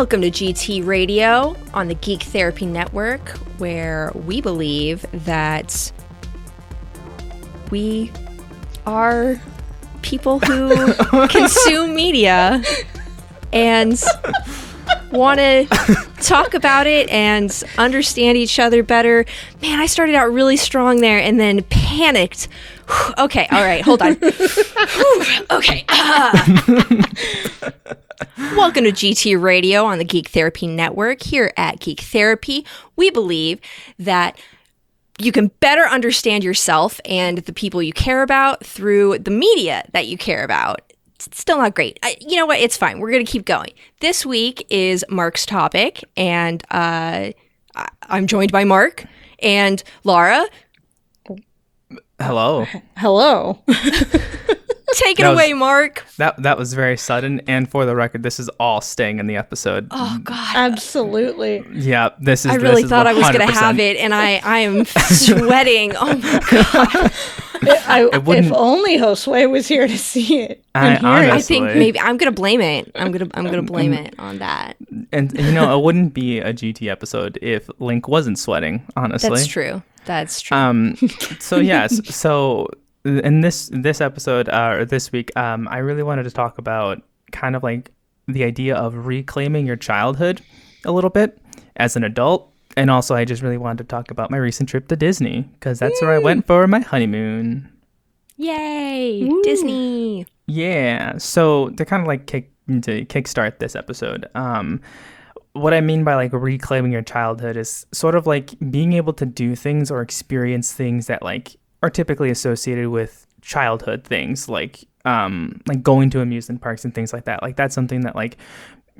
Welcome to GT Radio on the Geek Therapy Network, where we believe that we are people who consume media and want to talk about it and understand each other better. Man, I started out really strong there and then panicked. okay, all right, hold on. okay. Ah. Welcome to GT Radio on the Geek Therapy Network. Here at Geek Therapy, we believe that you can better understand yourself and the people you care about through the media that you care about. It's still not great. I, you know what? It's fine. We're going to keep going. This week is Mark's topic, and uh, I- I'm joined by Mark and Laura. Hello. Hello. Take it That was- away, Mark. That that was very sudden. And for the record, this is all staying in the episode. Oh God. Absolutely. Yeah, this is. I really this is thought I was going to have it, and I, I am sweating. Oh my god! I, wouldn't- if only Josue was here to see it. I- and hear I think maybe I'm going to blame it. I'm gonna I'm gonna blame it on that. And you know, it wouldn't be a GT episode if Link wasn't sweating. Honestly, That's true. That's true. Um, so yes, so in this this episode uh, or this week, um, I really wanted to talk about kind of like the idea of reclaiming your childhood a little bit as an adult, and also I just really wanted to talk about my recent trip to Disney because that's where I went for my honeymoon. Yay! Disney. Yeah. So to kind of like kick to kickstart this episode, um, what I mean by like reclaiming your childhood is sort of like being able to do things or experience things that like are typically associated with childhood things, like um, like going to amusement parks and things like that. Like that's something that like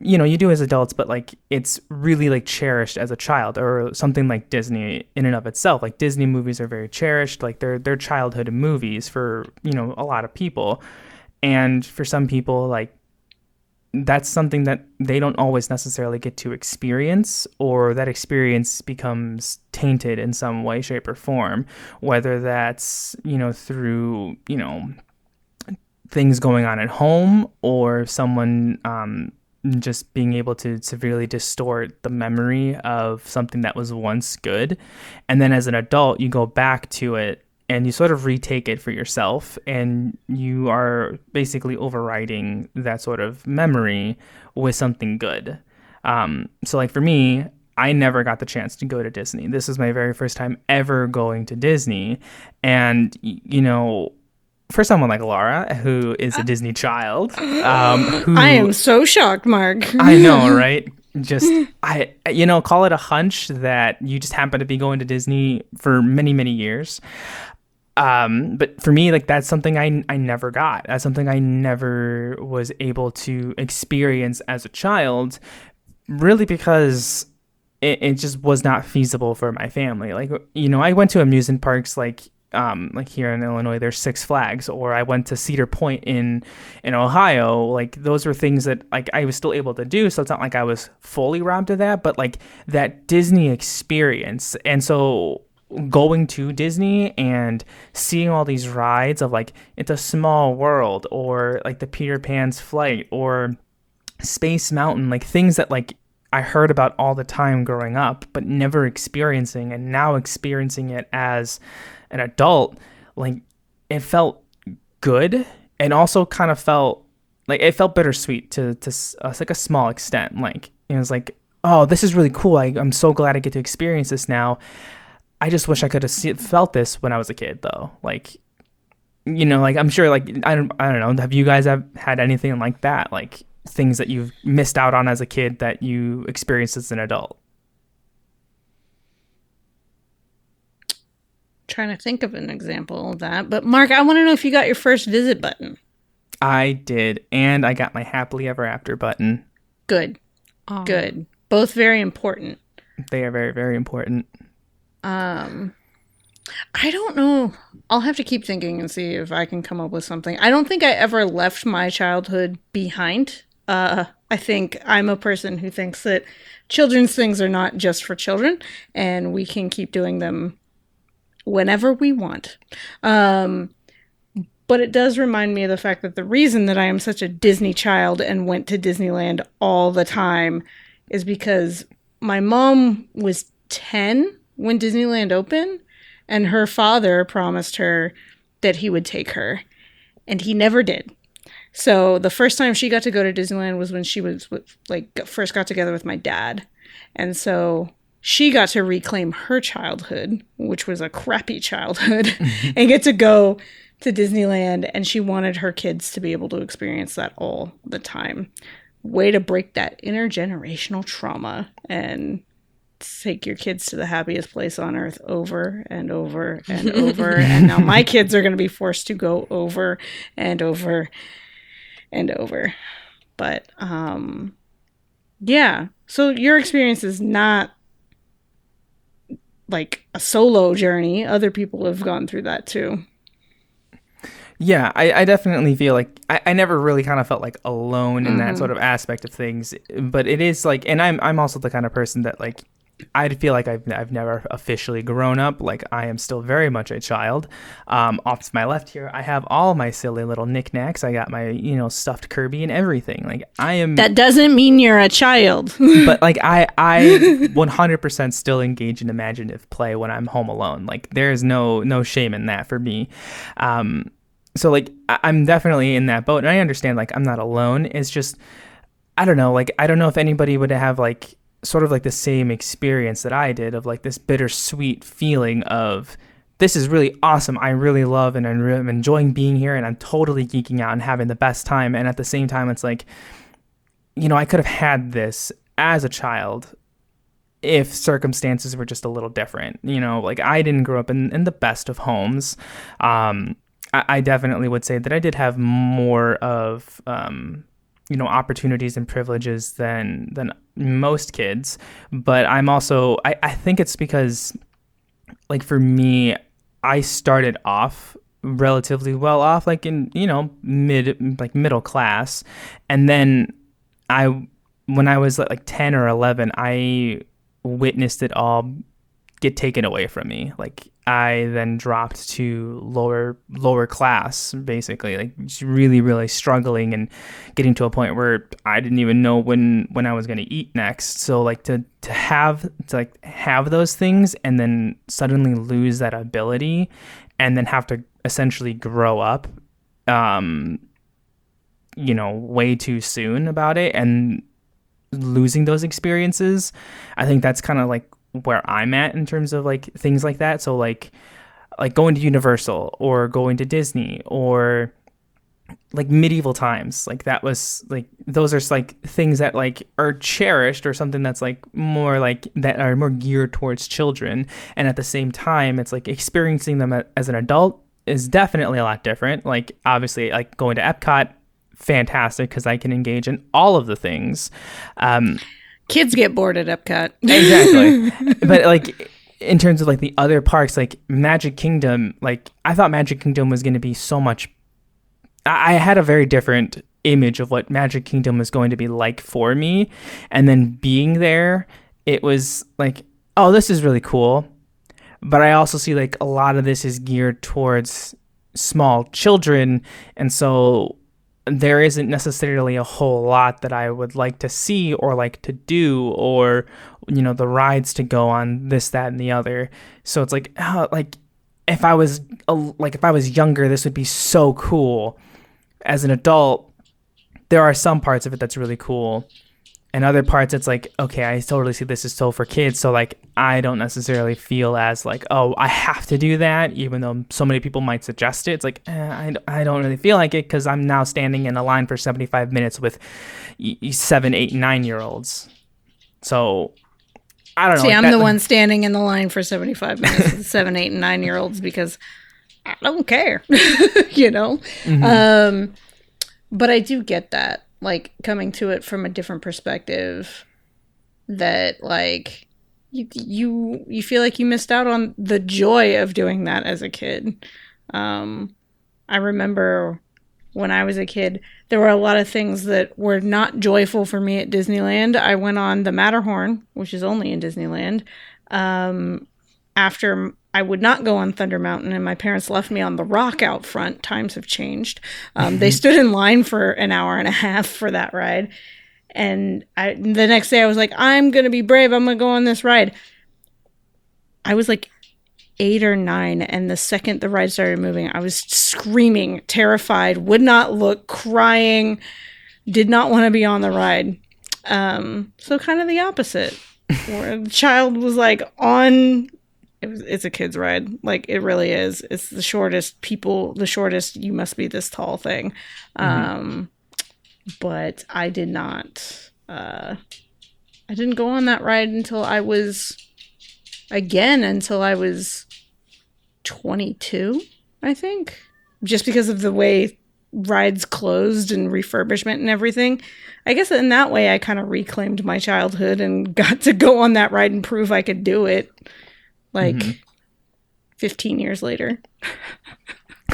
you know you do as adults but like it's really like cherished as a child or something like disney in and of itself. Like disney movies are very cherished. Like they're they're childhood movies for you know a lot of people. And for some people like that's something that they don't always necessarily get to experience or that experience becomes tainted in some way shape or form whether that's you know through you know things going on at home or someone um, just being able to severely distort the memory of something that was once good. And then as an adult, you go back to it and you sort of retake it for yourself and you are basically overriding that sort of memory with something good. Um, so, like for me, I never got the chance to go to Disney. This was my very first time ever going to Disney. And, you know, for someone like Laura, who is a Disney child, um, who I am so shocked, Mark. I know, right? Just I you know, call it a hunch that you just happen to be going to Disney for many, many years. Um, but for me, like that's something I I never got. That's something I never was able to experience as a child, really because it, it just was not feasible for my family. Like you know, I went to amusement parks like um like here in Illinois there's Six Flags or I went to Cedar Point in in Ohio like those were things that like I was still able to do so it's not like I was fully robbed of that but like that Disney experience and so going to Disney and seeing all these rides of like it's a small world or like the Peter Pan's flight or Space Mountain, like things that like I heard about all the time growing up, but never experiencing, and now experiencing it as an adult, like it felt good, and also kind of felt like it felt bittersweet to to uh, like a small extent. Like it was like, oh, this is really cool. I, I'm so glad I get to experience this now. I just wish I could have see, felt this when I was a kid, though. Like, you know, like I'm sure, like I don't, I don't know. Have you guys have had anything like that? Like things that you've missed out on as a kid that you experienced as an adult? Trying to think of an example of that. But Mark, I want to know if you got your first visit button. I did, and I got my happily ever after button. Good. Oh. Good. Both very important. They are very, very important. Um I don't know. I'll have to keep thinking and see if I can come up with something. I don't think I ever left my childhood behind. Uh I think I'm a person who thinks that children's things are not just for children and we can keep doing them whenever we want. Um but it does remind me of the fact that the reason that I am such a Disney child and went to Disneyland all the time is because my mom was 10 when Disneyland opened, and her father promised her that he would take her, and he never did. So the first time she got to go to Disneyland was when she was with, like first got together with my dad, and so she got to reclaim her childhood, which was a crappy childhood, and get to go to Disneyland. And she wanted her kids to be able to experience that all the time. Way to break that intergenerational trauma and take your kids to the happiest place on earth over and over and over. and now my kids are going to be forced to go over and over and over. But um yeah. So your experience is not like a solo journey. Other people have gone through that too. Yeah, I, I definitely feel like I, I never really kind of felt like alone in that sort of aspect of things. But it is like, and I'm I'm also the kind of person that like I feel like I've, I've never officially grown up. Like I am still very much a child. Um, off to my left here, I have all my silly little knickknacks. I got my you know stuffed Kirby and everything. Like I am. That doesn't mean you're a child. but like I I 100% still engage in imaginative play when I'm home alone. Like there is no no shame in that for me. Um, so like I- I'm definitely in that boat, and I understand like I'm not alone. It's just I don't know. Like I don't know if anybody would have like sort of like the same experience that I did of like this bittersweet feeling of this is really awesome. I really love and I'm enjoying being here and I'm totally geeking out and having the best time. And at the same time, it's like, you know, I could have had this as a child if circumstances were just a little different. You know, like I didn't grow up in, in the best of homes. Um, I, I definitely would say that I did have more of, um, you know opportunities and privileges than than most kids. But i'm also I, I think it's because like for me i started off relatively well off like in you know mid like middle class. And then i when i was like 10 or 11 i witnessed it all get taken away from me like I then dropped to lower lower class, basically, like really really struggling and getting to a point where I didn't even know when when I was gonna eat next. So like to to have to like have those things and then suddenly lose that ability, and then have to essentially grow up, um, you know, way too soon about it and losing those experiences. I think that's kind of like where I'm at in terms of like things like that. So like like going to Universal or going to Disney or like medieval times like that was like those are like things that like are cherished or something that's like more like that are more geared towards children. And at the same time it's like experiencing them as an adult is definitely a lot different. Like obviously like going to epcot fantastic because i can engage in all of the things. Um Kids get bored at Epcot. exactly. But like in terms of like the other parks like magic kingdom like i thought magic kingdom was going to be so much i I had a very different image of what magic kingdom was going to be like for me. And then being there it was like oh this is really cool. But i also see like a lot of this is geared towards small children. And so there isn't necessarily a whole lot that I would like to see or like to do or you know the rides to go on this that and the other. So it's like oh, like if I was a, like if I was younger this would be so cool. As an adult there are some parts of it that's really cool and other parts it's like okay i totally see this is so for kids. So like i don't necessarily feel as like oh i have to do that even though so many people might suggest it. It's like eh, I, I don't really feel like it because i'm now standing in a line for 75 minutes with seven eight nine year olds so i don't know. See, like I'm that- the one standing in the line for 75 minutes with seven, eight, and nine year olds because I don't care, you know? Um, but I do get that, like, coming to it from a different perspective that, like, you, you you feel like you missed out on the joy of doing that as a kid. Um, I remember when I was a kid, there were a lot of things that were not joyful for me at Disneyland. I went on the Matterhorn, which is only in Disneyland. Um, after I would not go on Thunder Mountain, and my parents left me on the rock out front. Times have changed. Um, they stood in line for an hour and a half for that ride. And I, the next day I was like, I'm going to be brave. I'm going to go on this ride. I was like eight or nine. And the second the ride started moving, I was screaming, terrified, would not look, crying, did not want to be on the ride. Um, so kind of the opposite. Where the child was like on it was, it's a kid's ride. Like it really is. It's the shortest people, the shortest you must be this tall thing. Um, but I did not. Uh, I didn't go on that ride until I was again until I was 22, I think. Just because of the way rides closed and refurbishment and everything. I guess in that way I kind of reclaimed my childhood and got to go on that ride and prove I could do it like Mm-hmm. 15 years later.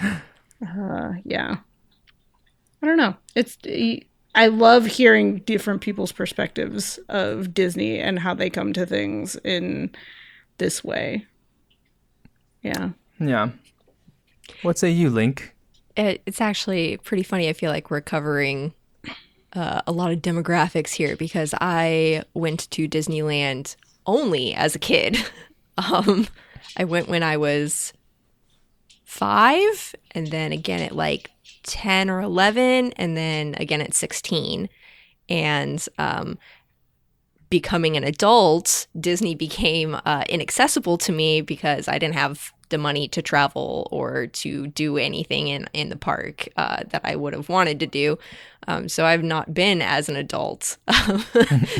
uh, yeah. I don't know. It's I love hearing different people's perspectives of Disney and how they come to things in this way. Yeah. Yeah. What say you, Link? It, it's actually pretty funny. I feel like we're covering uh, a lot of demographics here because I went to Disneyland only as a kid. Um, I went when I was five, and then again at like 10 or 11, and then again at 16. And um, becoming an adult, Disney became uh, inaccessible to me because I didn't have the money to travel or to do anything in, in the park uh, that I would have wanted to do. Um, so I've not been as an adult.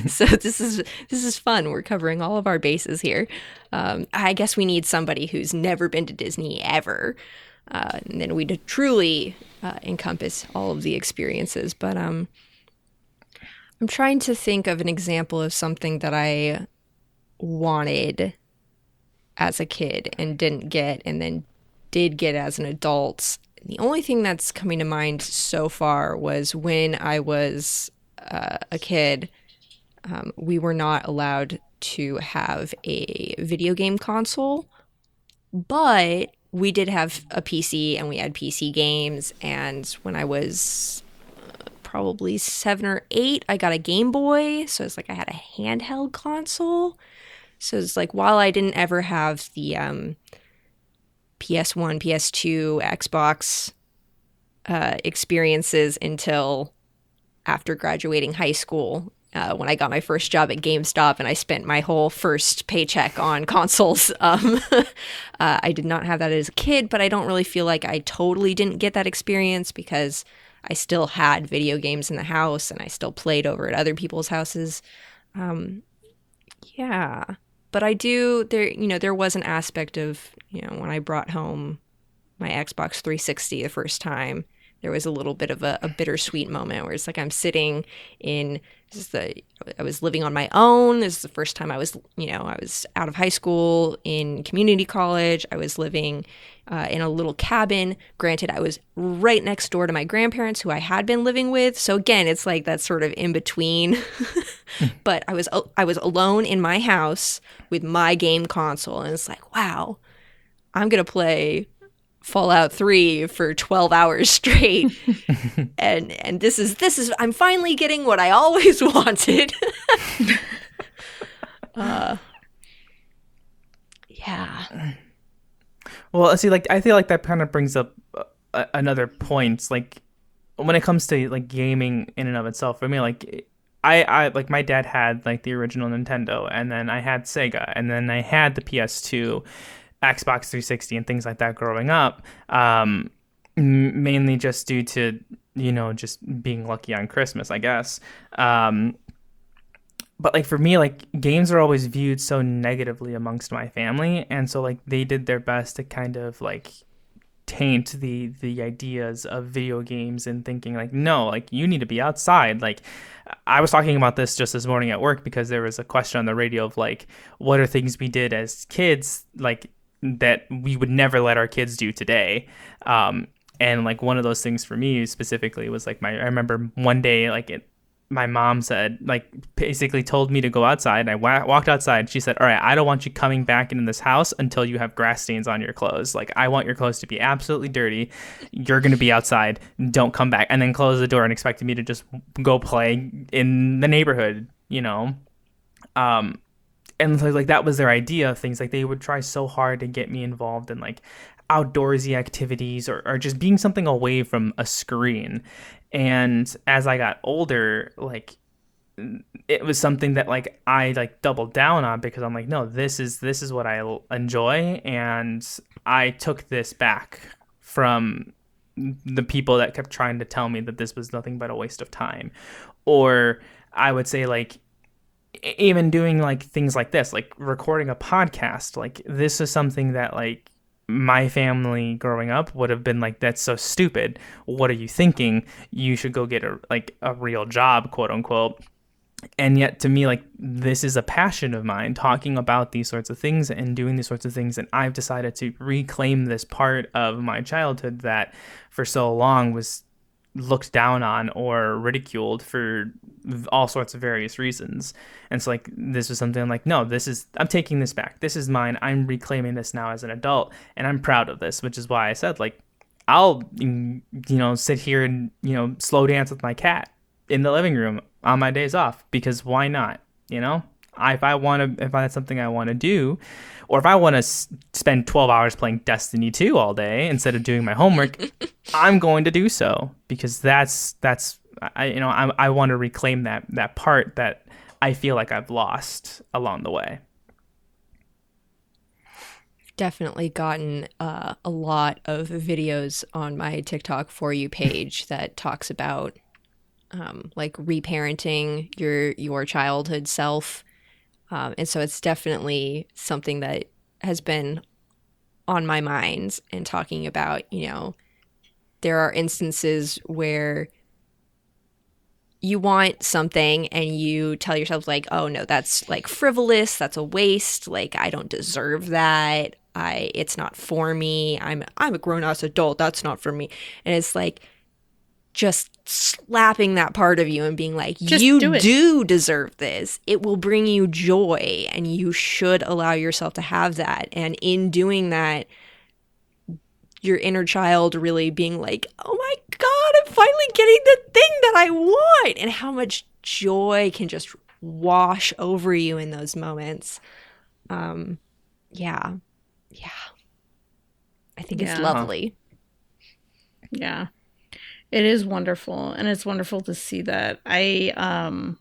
so this is this is fun. We're covering all of our bases here. Um, I guess we need somebody who's never been to Disney ever, uh, and then we'd truly uh, encompass all of the experiences. But um, I'm trying to think of an example of something that I wanted as a kid and didn't get, and then did get as an adult. The only thing that's coming to mind so far was when I was uh, a kid, um, we were not allowed to have a video game console, but we did have a PC and we had PC games. And when I was probably seven or eight, I got a Game Boy. So it's like I had a handheld console. So it's like while I didn't ever have the um, PS1, PS2, Xbox uh, experiences until after graduating high school. Uh, when I got my first job at GameStop and I spent my whole first paycheck on consoles. Um, uh, I did not have that as a kid, but I don't really feel like I totally didn't get that experience because I still had video games in the house and I still played over at other people's houses. Um, yeah, but I do there. You know, there was an aspect of you know when I brought home my Xbox 360 the first time. There was a little bit of a, a bittersweet moment where it's like I'm sitting in this is the I was living on my own. This is the first time I was you know I was out of high school in community college. I was living uh, in a little cabin. Granted, I was right next door to my grandparents who I had been living with. So again, it's like that sort of in between. but I was I was alone in my house with my game console, and it's like wow, I'm gonna play Fallout 3 for 12 hours straight. and and this is this is I'm finally getting what I always wanted. uh yeah. Well, see, like I feel like that kind of brings up uh, another point. Like when it comes to like gaming in and of itself, I mean, like I, I like my dad had like the original Nintendo, and then I had Sega, and then I had the PS2, Xbox 360, and things like that growing up. Um, mainly just due to you know just being lucky on Christmas, I guess. Um, but like for me like games are always viewed so negatively amongst my family and so like they did their best to kind of like taint the the ideas of video games and thinking like no like you need to be outside like i was talking about this just this morning at work because there was a question on the radio of like what are things we did as kids like that we would never let our kids do today um and like one of those things for me specifically was like my i remember one day like it my mom said, like, basically told me to go outside. And I wa- walked outside. She said, All right, I don't want you coming back into this house until you have grass stains on your clothes. Like, I want your clothes to be absolutely dirty. You're going to be outside. Don't come back. And then close the door and expected me to just go play in the neighborhood, you know? Um, and so, like, that was their idea of things. Like, they would try so hard to get me involved in, like, outdoorsy activities or, or just being something away from a screen and as i got older like mm, it was something that like i like doubled down on because i'm like no this is this is what i enjoy and i took this back from the people that kept trying to tell me that this was nothing but a waste of time or i would say like even doing like things like this like recording a podcast like this is something that like my family growing up would have been like that's so stupid. What are you thinking? You should go get a like a real job quote unquote. And yet to me like this is a passion of mine talking about these sorts of things and doing these sorts of things. And i've decided to reclaim this part of my childhood that for so long was looked down on or ridiculed for all sorts of various reasons. And so like this was something like, no, this is I'm taking this back. This is mine. I'm reclaiming this now as an adult and I'm proud of this, which is why I said like I'll mm, you know sit here and you know slow dance with my cat in the living room on my days off because why not, you know? I, if I want to if that's something I want to do, or if I want to s- spend 12 hours playing Destiny 2 all day instead of doing my homework, I'm going to do so because that's that's I you know I I want to reclaim that that part that I feel like I've lost along the way. Definitely gotten uh, a lot of videos on my TikTok for you page that talks about um, like reparenting your your childhood self um, and so it's definitely something that has been on my mind and talking about, you know, there are instances where you want something and you tell yourself like oh no that's like frivolous that's a waste like i don't deserve that i it's not for me i'm i'm a grown ass adult that's not for me. And it's like just slapping that part of you and being like, Just you do do, deserve this. It will bring you joy, and you should allow yourself to have that. And in doing that, your inner child really being like, oh my God, I'm finally getting the thing that I want. And how much joy can just wash over you in those moments. Um, yeah. Yeah. I think it's lovely. Yeah. It is wonderful and it's wonderful to see that. I um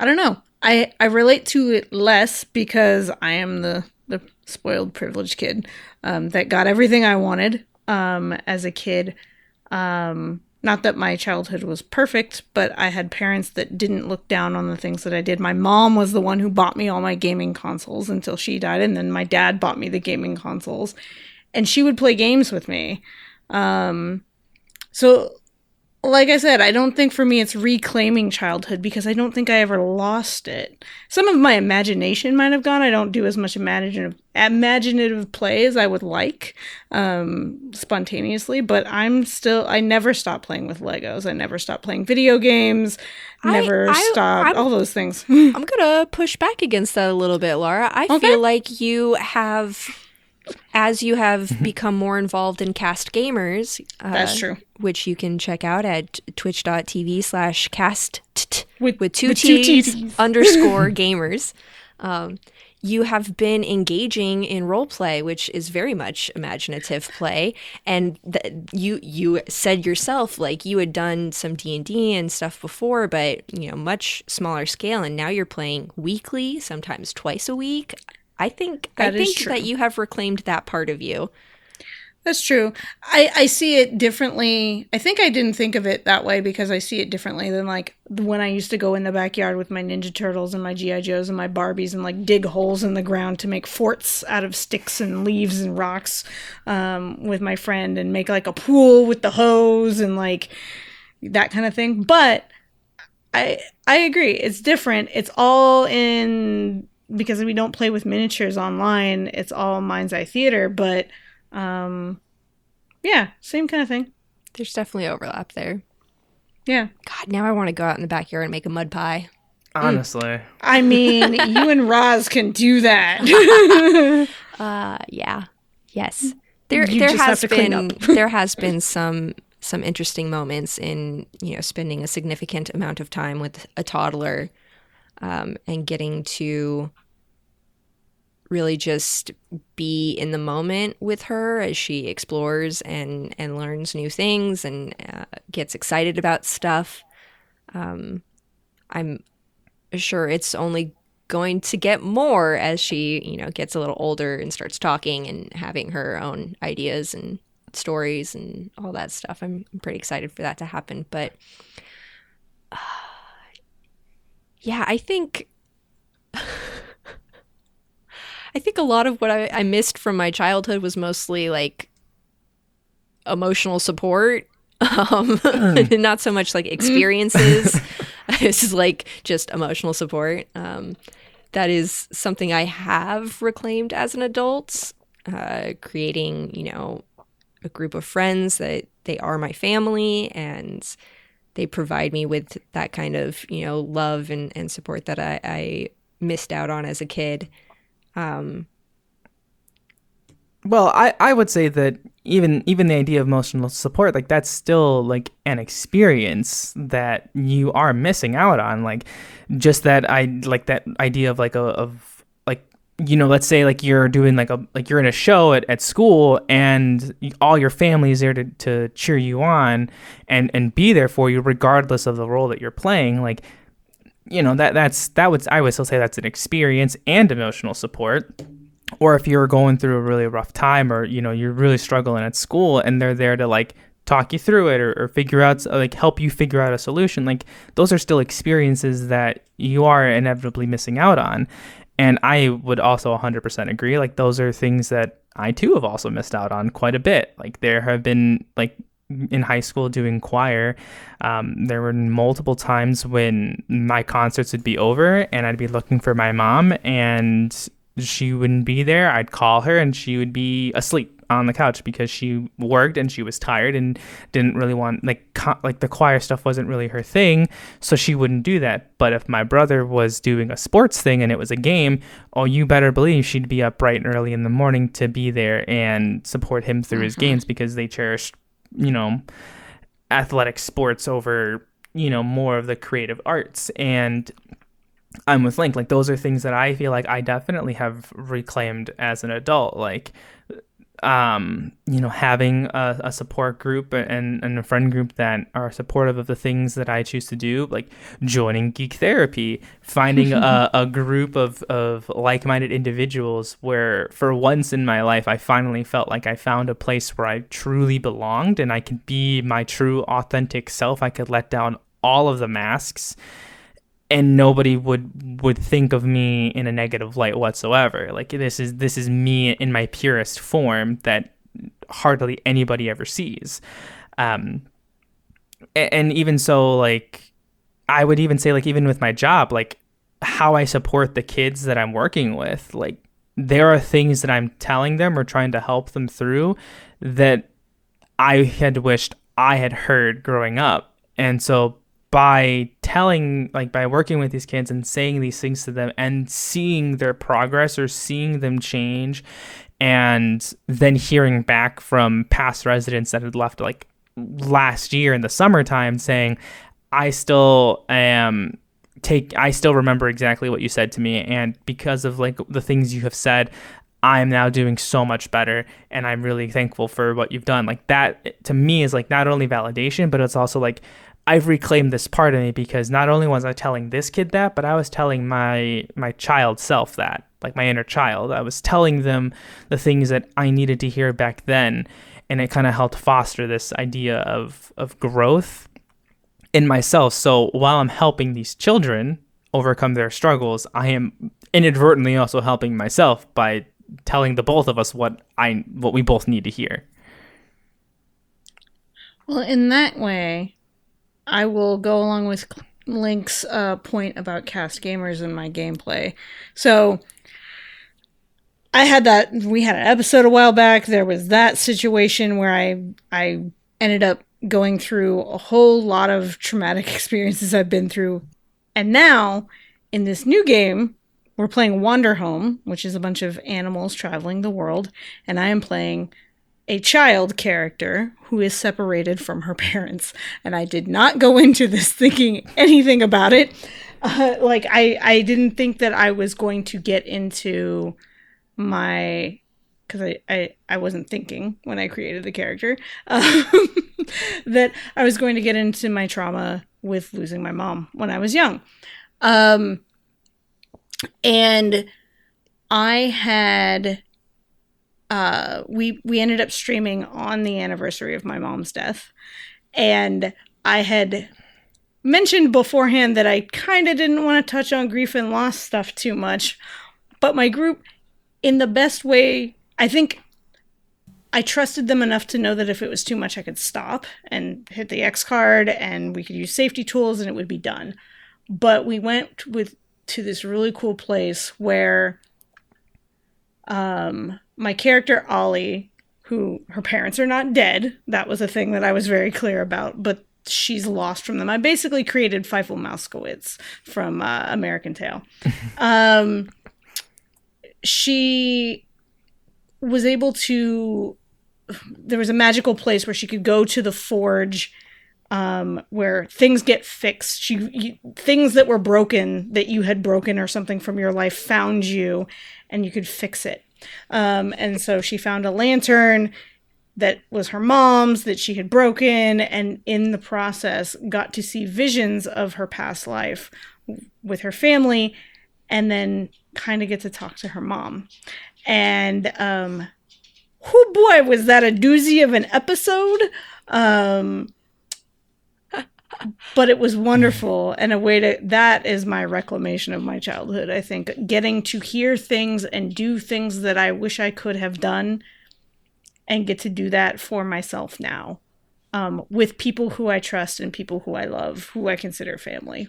I don't know. I I relate to it less because I am the the spoiled privileged kid um that got everything I wanted um as a kid. Um not that my childhood was perfect, but I had parents that didn't look down on the things that I did. My mom was the one who bought me all my gaming consoles until she died and then my dad bought me the gaming consoles and she would play games with me. Um so, like I said, I don't think for me it's reclaiming childhood because I don't think I ever lost it. Some of my imagination might have gone. I don't do as much imaginative imaginative play as I would like um, spontaneously, but I'm still. I never stopped playing with Legos. I never stopped playing video games. I- Never I- stopped. I'm- all those things. I'm gonna push back against that a little bit, Laura. I Okay. feel like you have, as you have become more involved in Cast Gamers. Uh, That's true. Which you can check out at twitch.tv slash cast With, with two with two T's Ts. underscore gamers. Um, you have been engaging in role play, which is very much imaginative play, and th- you you said yourself like you had done some D and D and stuff before, but you know much smaller scale, and now you're playing weekly, sometimes twice a week. I think I think true. that you have reclaimed that part of you. That's true. I, I see it differently. I think I didn't think of it that way because I see it differently than like when I used to go in the backyard with my Ninja Turtles and my G.I. Joes and my Barbies and like dig holes in the ground to make forts out of sticks and leaves and rocks um, with my friend and make like a pool with the hose and like that kind of thing. But I I agree. It's different. It's all in because we don't play with miniatures online. It's all mind's eye theater, but um yeah, same kind of thing. There's definitely overlap there. Yeah. God, now I want to go out in the backyard and make a mud pie. Honestly. I mean, you and Roz can do that. Uh, yeah, yes. There, You there just have has to clean been up. there has been some some interesting moments in you know spending a significant amount of time with a toddler, um, and getting to really just be in the moment with her as she explores and and learns new things and uh, gets excited about stuff. Um, I'm sure it's only going to get more as she, you know, gets a little older and starts talking and having her own ideas and stories and all that stuff. I'm, I'm pretty excited for that to happen. But uh, yeah, I think I think a lot of what I, I missed from my childhood was mostly like emotional support. Um, not so much like experiences. this is like just emotional support. Um, that is something I have reclaimed as an adult, uh, creating, you know, a group of friends that they are my family and they provide me with that kind of, you know, love and, and support that I, I missed out on as a kid. Um, Well, I, I would say that even even the idea of emotional support, like that's still like an experience that you are missing out on. Like just that I like that idea of like a of like you know, let's say like you're doing like a like you're in a show at, at school and all your family is there to, to cheer you on and and be there for you regardless of the role that you're playing. Like you know that that's that would I would still say that's an experience and emotional support or if you're going through a really rough time or you know you're really struggling at school and they're there to like talk you through it or, or figure out like help you figure out a solution like those are still experiences that you are inevitably missing out on and i would also 100% agree like those are things that i too have also missed out on quite a bit like there have been like in high school doing choir um, there were multiple times when my concerts would be over and i'd be looking for my mom and she wouldn't be there. I'd call her and she would be asleep on the couch because she worked and she was tired and didn't really want like co- like the choir stuff wasn't really her thing, so she wouldn't do that. But if my brother was doing a sports thing and it was a game, oh, you better believe she'd be up bright and early in the morning to be there and support him through his mm-hmm. games because they cherished, you know, athletic sports over you know more of the creative arts and I'm with Link. Like those are things that I feel like I definitely have reclaimed as an adult. Like, um, you know, having a, a support group and, and a friend group that are supportive of the things that I choose to do, like joining geek therapy, finding a, a group of, of like minded individuals where for once in my life I finally felt like I found a place where I truly belonged and I could be my true authentic self. I could let down all of the masks and nobody would would think of me in a negative light whatsoever. Like this is this is me in my purest form that hardly anybody ever sees. Um a- and even so like i would even say like even with my job like how i support the kids that i'm working with like there are things that i'm telling them or trying to help them through that i had wished i had heard growing up. And so by telling like by working with these kids and saying these things to them and seeing their progress or seeing them change and then hearing back from past residents that had left like last year in the summertime saying i still am take i still remember exactly what you said to me and because of like the things you have said i'm now doing so much better and i'm really thankful for what you've done. Like that to me is like not only validation but it's also like I've reclaimed this part of me because not only was I telling this kid that, but I was telling my my child self that, like my inner child. I was telling them the things that I needed to hear back then, and it kind of helped foster this idea of of growth in myself. So while I'm helping these children overcome their struggles, I am inadvertently also helping myself by telling the both of us what I what we both need to hear. Well, in that way, I will go along with Link's uh, point about cast gamers in my gameplay. So, I had that. We had an episode a while back. There was that situation where I I ended up going through a whole lot of traumatic experiences I've been through. And now in this new game, we're playing Wanderhome, which is a bunch of animals traveling the world, and I am playing a child character who is separated from her parents. And I did not go into this thinking anything about it. Uh, like I, I didn't think that I was going to get into my because I, I, I wasn't thinking when I created the character um, that I was going to get into my trauma with losing my mom when I was young. Um, and I had uh, we we ended up streaming on the anniversary of my mom's death, and I had mentioned beforehand that I kind of didn't want to touch on grief and loss stuff too much, but my group, in the best way, I think. I trusted them enough to know that if it was too much, I could stop and hit the X card, and we could use safety tools, and it would be done. But we went with to this really cool place where um, my character Ollie, who her parents are not dead, that was a thing that I was very clear about, but she's lost from them. I basically created Fievel Mousekewitz from uh, American Tail. um, she was able to. There was a magical place where she could go to the forge um, where things get fixed. She, you, things that were broken that you had broken or something from your life found you, and you could fix it. Um, and so she found a lantern that was her mom's that she had broken, and in the process, got to see visions of her past life with her family, and then kind of get to talk to her mom. And um, oh boy, was that a doozy of an episode! Um, but it was wonderful and a way to that is my reclamation of my childhood i think. Getting to hear things and do things that i wish i could have done and get to do that for myself now um, with people who i trust and people who i love who i consider family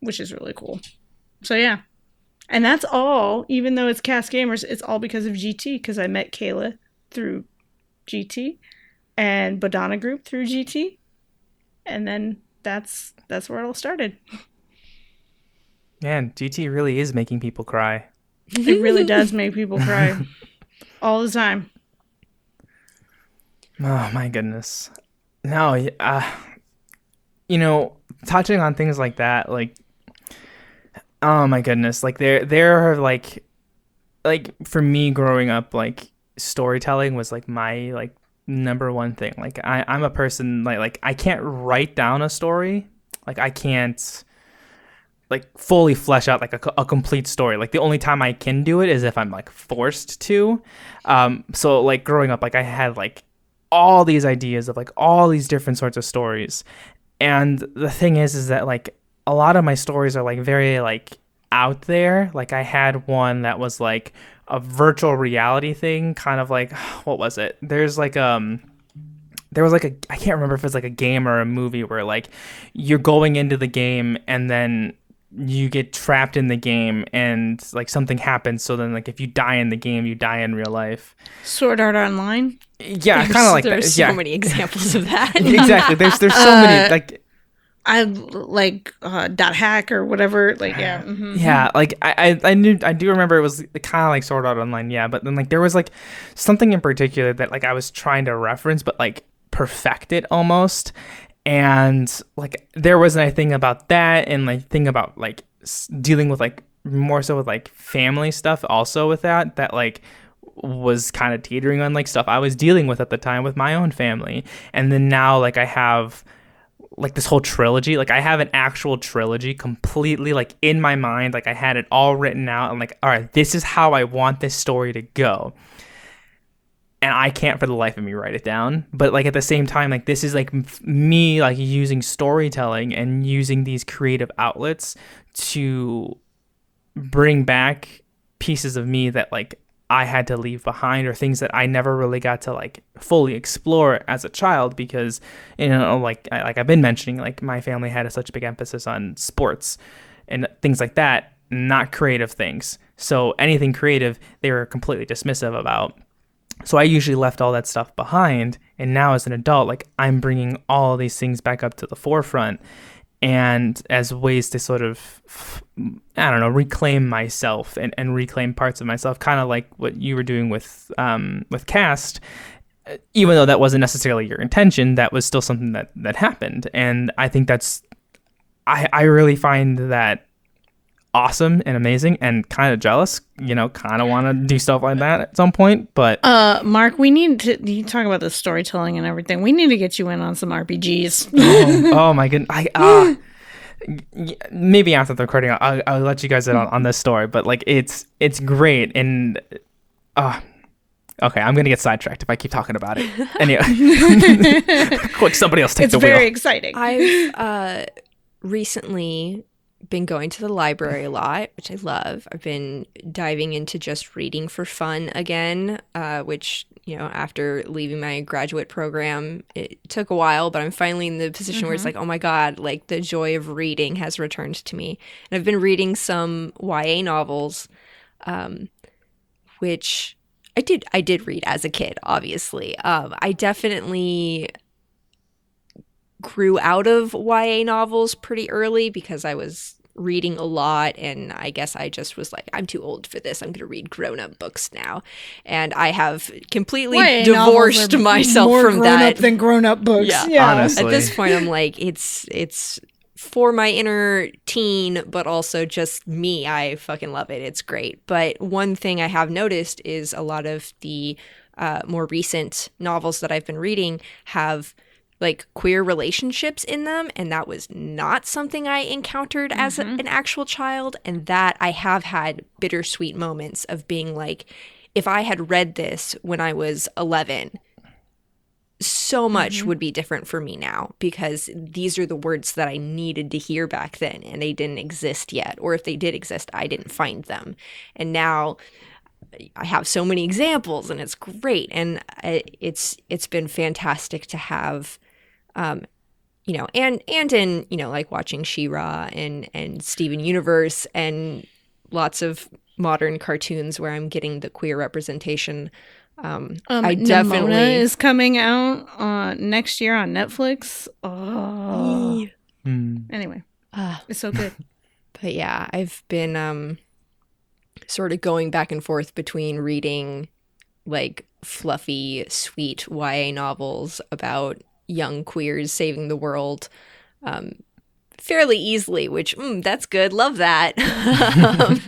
which is really cool. So yeah. And that's all even though it's cast gamers it's all because of gt because i met kayla through gt and badana group through gt and then that's that's where it all started. Man, GT really is making people cry. It really does make people cry all the time. Oh my goodness. No, uh, you know, touching on things like that, like, oh my goodness, like there, there are like, like for me growing up, like storytelling was like my like number one thing. Like I, I'm a person like like I can't write down a story. Like I can't like fully flesh out like a, a complete story. Like the only time I can do it is if I'm like forced to. Um, so like growing up, like I had like all these ideas of like all these different sorts of stories, and the thing is, is that like a lot of my stories are like very like out there. Like I had one that was like a virtual reality thing, kind of like what was it? There's like um there was like a I can't remember if it's like a game or a movie where like you're going into the game and then you get trapped in the game and like something happens so then like if you die in the game you die in real life sword art online yeah kind of like there's that. so yeah many examples of that exactly there's there's so many Uh, like I like uh, dot hack or whatever. Like yeah, mhm. Yeah, like I, I, I knew I do remember it was kind of like Sword Art Online, yeah. But then like there was like something in particular that like I was trying to reference, but like perfect it almost. And like there was a thing about that, and like thing about like dealing with like more so with like family stuff also with that that like was kind of teetering on like stuff I was dealing with at the time with my own family. And then now like I have like this whole trilogy. Like I have an actual trilogy completely like in my mind. Like I had it all written out and like, all right, this is how I want this story to go. And I can't for the life of me write it down. But like at the same time, like this is like me like using storytelling and using these creative outlets to bring back pieces of me that like I had to leave behind or things that I never really got to like fully explore as a child because you know like like I've been mentioning like my family had a, such a big emphasis on sports and things like that not creative things. So anything creative they were completely dismissive about. So I usually left all that stuff behind, and now as an adult, like I'm bringing all these things back up to the forefront, and as ways to sort of, I don't know, reclaim myself and, and reclaim parts of myself, kind of like what you were doing with um, with cast. Even though that wasn't necessarily your intention, that was still something that that happened, and I think that's, I I really find that awesome and amazing and kind of jealous you know kind of want to do stuff like that at some point but uh mark we need to you talk about the storytelling and everything. We need to get you in on some rpgs oh, oh, my goodness i uh maybe after the recording I'll, I'll let you guys in on, on this story but like it's it's great and uh Okay, I'm gonna get sidetracked if I keep talking about it. Anyway, quick, somebody else take it's the very exciting. I've uh, recently been going to the library a lot, which I love. I've been diving into just reading for fun again, uh, which, you know, after leaving my graduate program, it took a while, but I'm finally in the position where it's like, oh my God, like the joy of reading has returned to me. And I've been reading some YA novels, um, which I did I did read as a kid, obviously. Um, I definitely grew out of YA novels pretty early because I was reading a lot and I guess I just was like I'm too old for this. I'm going to read grown-up books now. And I have completely YA novels divorced are myself more from grown that. up than grown up books Yeah. Honestly. At this point I'm like it's it's for my inner teen, but also just me. I fucking love it. It's great. But one thing I have noticed is a lot of the uh, more recent novels that I've been reading have like queer relationships in them and that was not something i encountered as a, an actual child and that i have had bittersweet moments of being like if i had read this when i was 11 so much mm-hmm. would be different for me now because these are the words that I needed to hear back then and they didn't exist yet. Or if they did exist, I didn't find them. And now I have so many examples and it's great. And uh, it's it's been fantastic to have um you know, and and in, you know, like watching She-Ra and and Steven Universe and lots of modern cartoons where I'm getting the queer representation um, Um, I Nimona definitely is coming out uh, next year on Netflix. Oh, anyway, Ah, it's so good. but yeah, I've been um sort of going back and forth between reading like fluffy, sweet YA novels about young queers saving the world um fairly easily, which mm, that's good. Love that. um,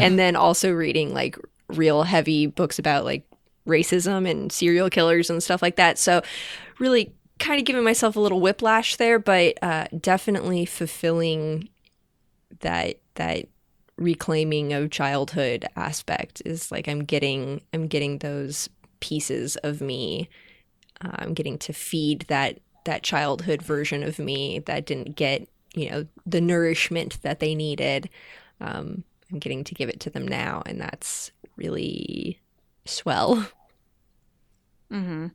and then also reading like real heavy books about like racism and serial killers and stuff like that. So really kind of giving myself a little whiplash there, but uh, definitely fulfilling that that reclaiming of childhood aspect is like I'm getting I'm getting those pieces of me. I'm getting to feed that that childhood version of me that didn't get you know the nourishment that they needed. Um, I'm getting to give it to them now, and that's really swell. hmm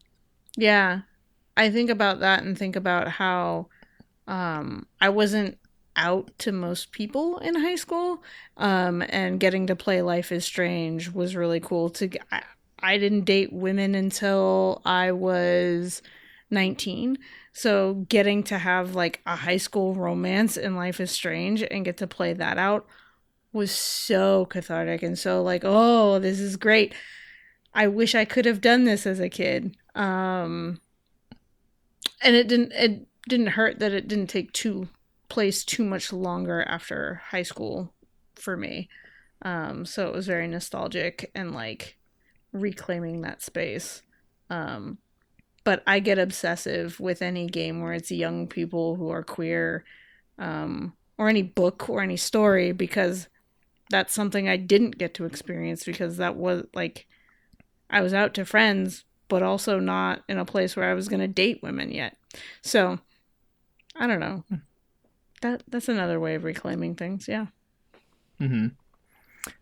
Yeah, I think about that and think about how um, I wasn't out to most people in high school, um, and getting to play Life is Strange was really cool. To I didn't date women until I was nineteen, so getting to have like a high school romance in Life is Strange and get to play that out was so cathartic and so like oh this is great I wish I could have done this as a kid. Um, and it didn't it didn't hurt that it didn't take too place too much longer after high school for me. Um, so it was very nostalgic and like reclaiming that space. Um, but I get obsessive with any game where it's young people who are queer, um, or any book or any story because that's something I didn't get to experience because that was like I was out to friends, but also not in a place where I was going to date women yet. So, I don't know. That that's another way of reclaiming things. Yeah. hmm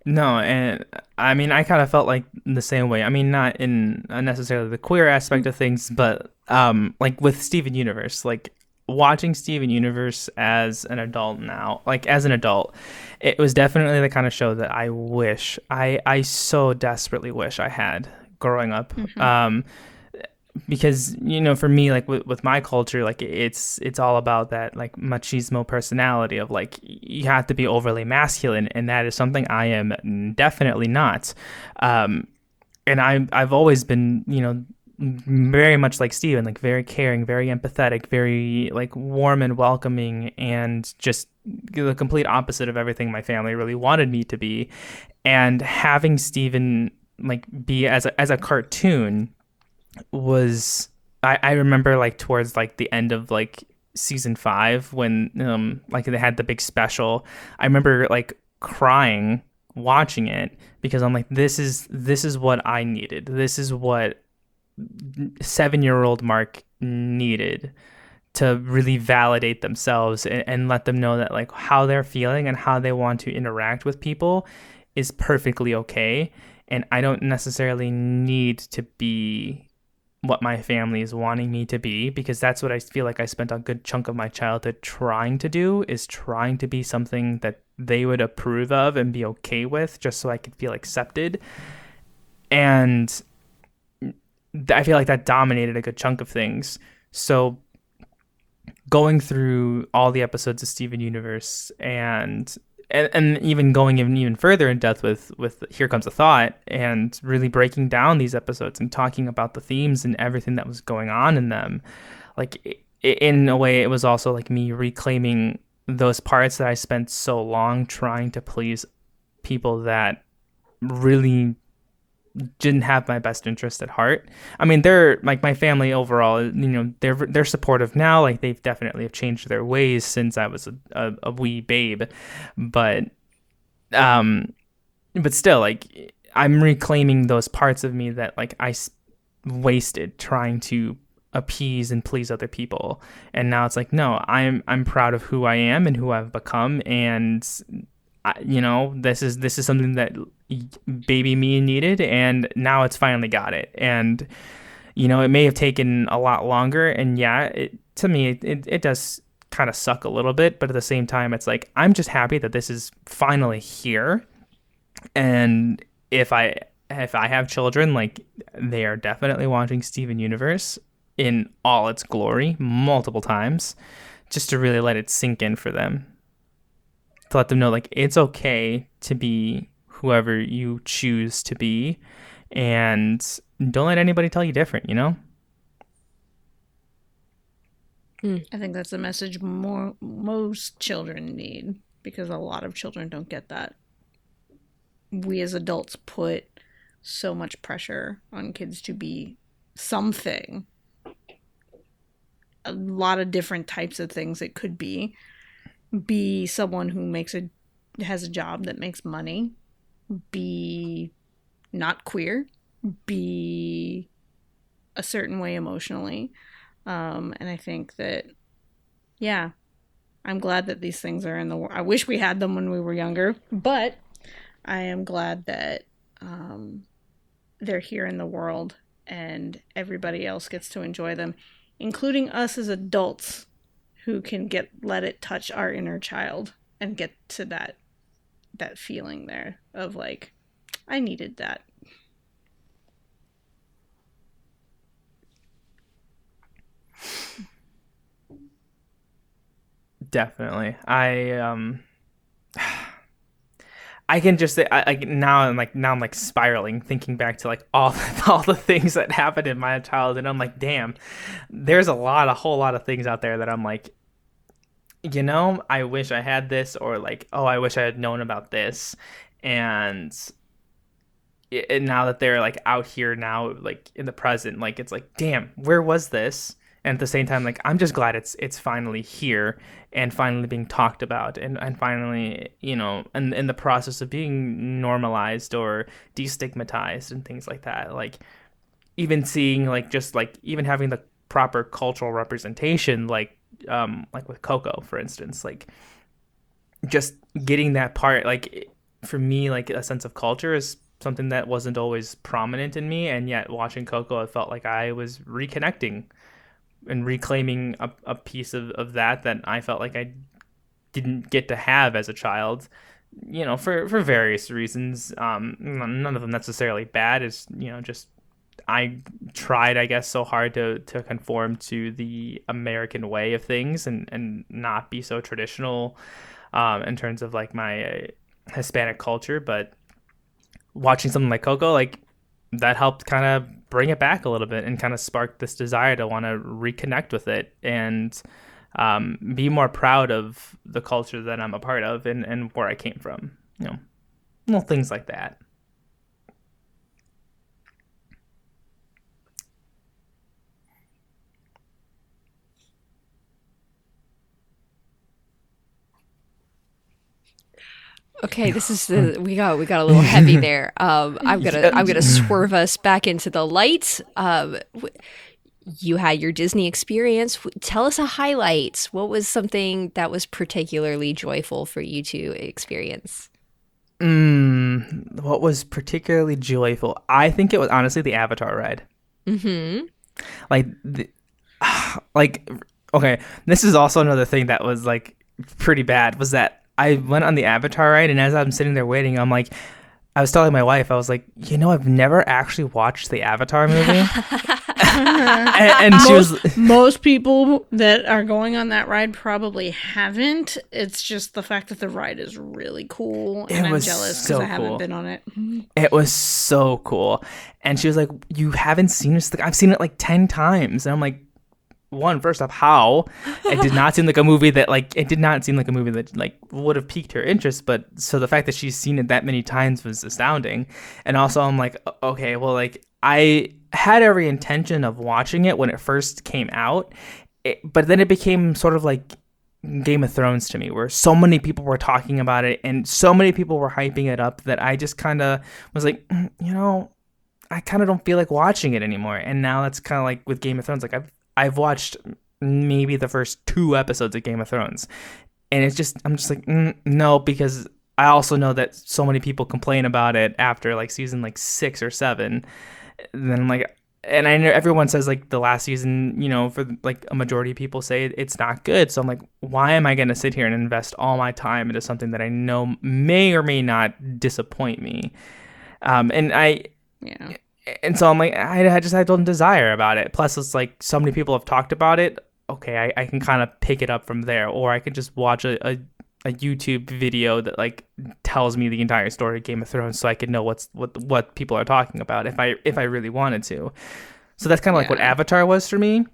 No, and I mean, I kind of felt like the same way. I mean, not in uh, necessarily the queer aspect of things, but um, like with Steven Universe, like watching Steven Universe as an adult now, like as an adult, it was definitely the kind of show that I wish I I so desperately wish I had growing up. Um, because you know for me like with, with my culture like it's it's all about that like machismo personality of like you have to be overly masculine and that is something i am definitely not um and i i've always been you know very much like Steven, like very caring, very empathetic, very like warm and welcoming, and just the complete opposite of everything my family really wanted me to be. And having Steven like be as a, as a cartoon was I, I remember like towards like the end of like season five when um like they had the big special i remember like crying watching it because i'm like this is this is what i needed. This is what seven year old mark needed to really validate themselves and, and let them know that like how they're feeling and how they want to interact with people is perfectly okay and i don't necessarily need to be what my family is wanting me to be because that's what I feel like I spent a good chunk of my childhood trying to do is trying to be something that they would approve of and be okay with just so I could feel accepted. And I feel like that dominated a good chunk of things. So going through all the episodes of Steven Universe and and, and even going even even further in depth with with here comes a thought and really breaking down these episodes and talking about the themes and everything that was going on in them. Like in a way it was also like me reclaiming those parts that i spent so long trying to please people that really didn't have my best interest at heart. I mean, they're like my family overall. You know, they're they're supportive now. Like they've definitely have changed their ways since I was a, a, a wee babe, but um, but still, like I'm reclaiming those parts of me that like I wasted trying to appease and please other people and now it's like no i'm i'm proud of who i am and who i've become and you know this is this is something that baby me needed and now it's finally got it. And you know it may have taken a lot longer and yeah it, to me it, it, does kind of suck a little bit but at the same time it's like i'm just happy that this is finally here. And if i if i have children like they are definitely watching steven universe in all its glory multiple times just to really let it sink in for them to let them know like it's okay to be whoever you choose to be and don't let anybody tell you different, you know? Hmm. I think that's a message more most children need because a lot of children don't get that. We as adults put so much pressure on kids to be something. A lot of different types of things it could be. Be someone who makes a has a job that makes money, be not queer, be a certain way emotionally. Um, and I think that, yeah, I'm glad that these things are in the. I wish we had them when we were younger, but I am glad that um, they're here in the world and everybody else gets to enjoy them, including us as adults who can get let it touch our inner child and get to that that feeling there of like I needed that. Definitely. I um I can just say, like now I'm like now I'm like spiraling, thinking back to like all the, all the things that happened in my childhood. And I'm like, damn, there's a lot, a whole lot of things out there that I'm like, you know, I wish I had this, or like, oh, I wish I had known about this. And, it, now that they're like out here now, like in the present, like it's like, damn, where was this? And at the same time, like I'm just glad it's it's finally here and finally being talked about and, and finally, you know, and in the process of being normalized or destigmatized and things like that. Like even seeing like just like even having the proper cultural representation, like um, like with Coco, for instance, like just getting that part, like for me, like a sense of culture is something that wasn't always prominent in me, and yet watching Coco, I felt like I was reconnecting and reclaiming a, a piece of, of that that I felt like I didn't get to have as a child you know for for various reasons. Um none of them necessarily bad it's you know just I tried, I guess, so hard to to conform to the American way of things and and not be so traditional um, in terms of like my uh, Hispanic culture. But watching something like Coco, like that helped kind of bring it back a little bit and kind of spark this desire to want to reconnect with it and um, be more proud of the culture that I'm a part of and, and where I came from. You know, little things like that. Okay, this is the we got we got a little heavy there. Um, I'm gonna I'm gonna swerve us back into the light. Um, you had your Disney experience. Tell us a highlight. What was something that was particularly joyful for you to experience? Mm, what was particularly joyful? I think it was honestly the Avatar ride. Mm-hmm. Like, the, like, okay. This is also another thing that was like pretty bad. Was that I went on the Avatar ride, and as I'm sitting there waiting, I'm like, I was telling my wife, I was like, you know, I've never actually watched the Avatar movie, and, and she was. Most people that are going on that ride probably haven't. It's just the fact that the ride is really cool, and It I'm was jealous because so I haven't cool. been on it. It was so cool. And she was like, You haven't seen this? I've seen it like 10 times. And I'm like, One, first off, how? It did not seem like a movie that, like, it did not seem like a movie that, like, would have piqued her interest. But so the fact that she's seen it that many times was astounding. And also, I'm like, Okay, well, like, I had every intention of watching it when it first came out. It, but then it became sort of like Game of Thrones to me, where so many people were talking about it and so many people were hyping it up that I just kind of was like, "Mm, you know, I kind of don't feel like watching it anymore. And now that's kind of like with Game of Thrones. Like I've I've watched maybe the first two episodes of Game of Thrones, and it's just I'm just like mm, no because I also know that so many people complain about it after like season like six or seven. Then I'm like, and I know everyone says like the last season, you know, for like a majority of people say it's not good. So I'm like, why am I going to sit here and invest all my time into something that I know may or may not disappoint me? Um, and I, Yeah. And so I'm like, I, I just had no desire about it. Plus, it's like so many people have talked about it. Okay, I, I can kind of pick it up from there, or I can just watch a, a, a YouTube video that like tells me the entire story of Game of Thrones, so I could know what's what what people are talking about if I if I really wanted to. So that's kind of like what Avatar was for me.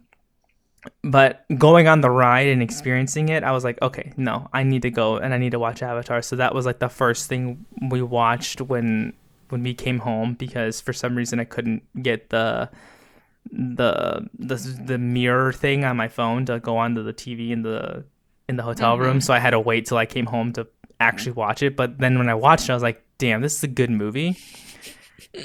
But going on the ride and experiencing it, I was like, okay, no, I need to go and I need to watch Avatar. So that was like the first thing we watched when when we came home because for some reason I couldn't get the the the the mirror thing on my phone to go onto the TV in the in the hotel room. Mm-hmm. So I had to wait till I came home to actually watch it. But then when I watched it, I was like, damn, this is a good movie.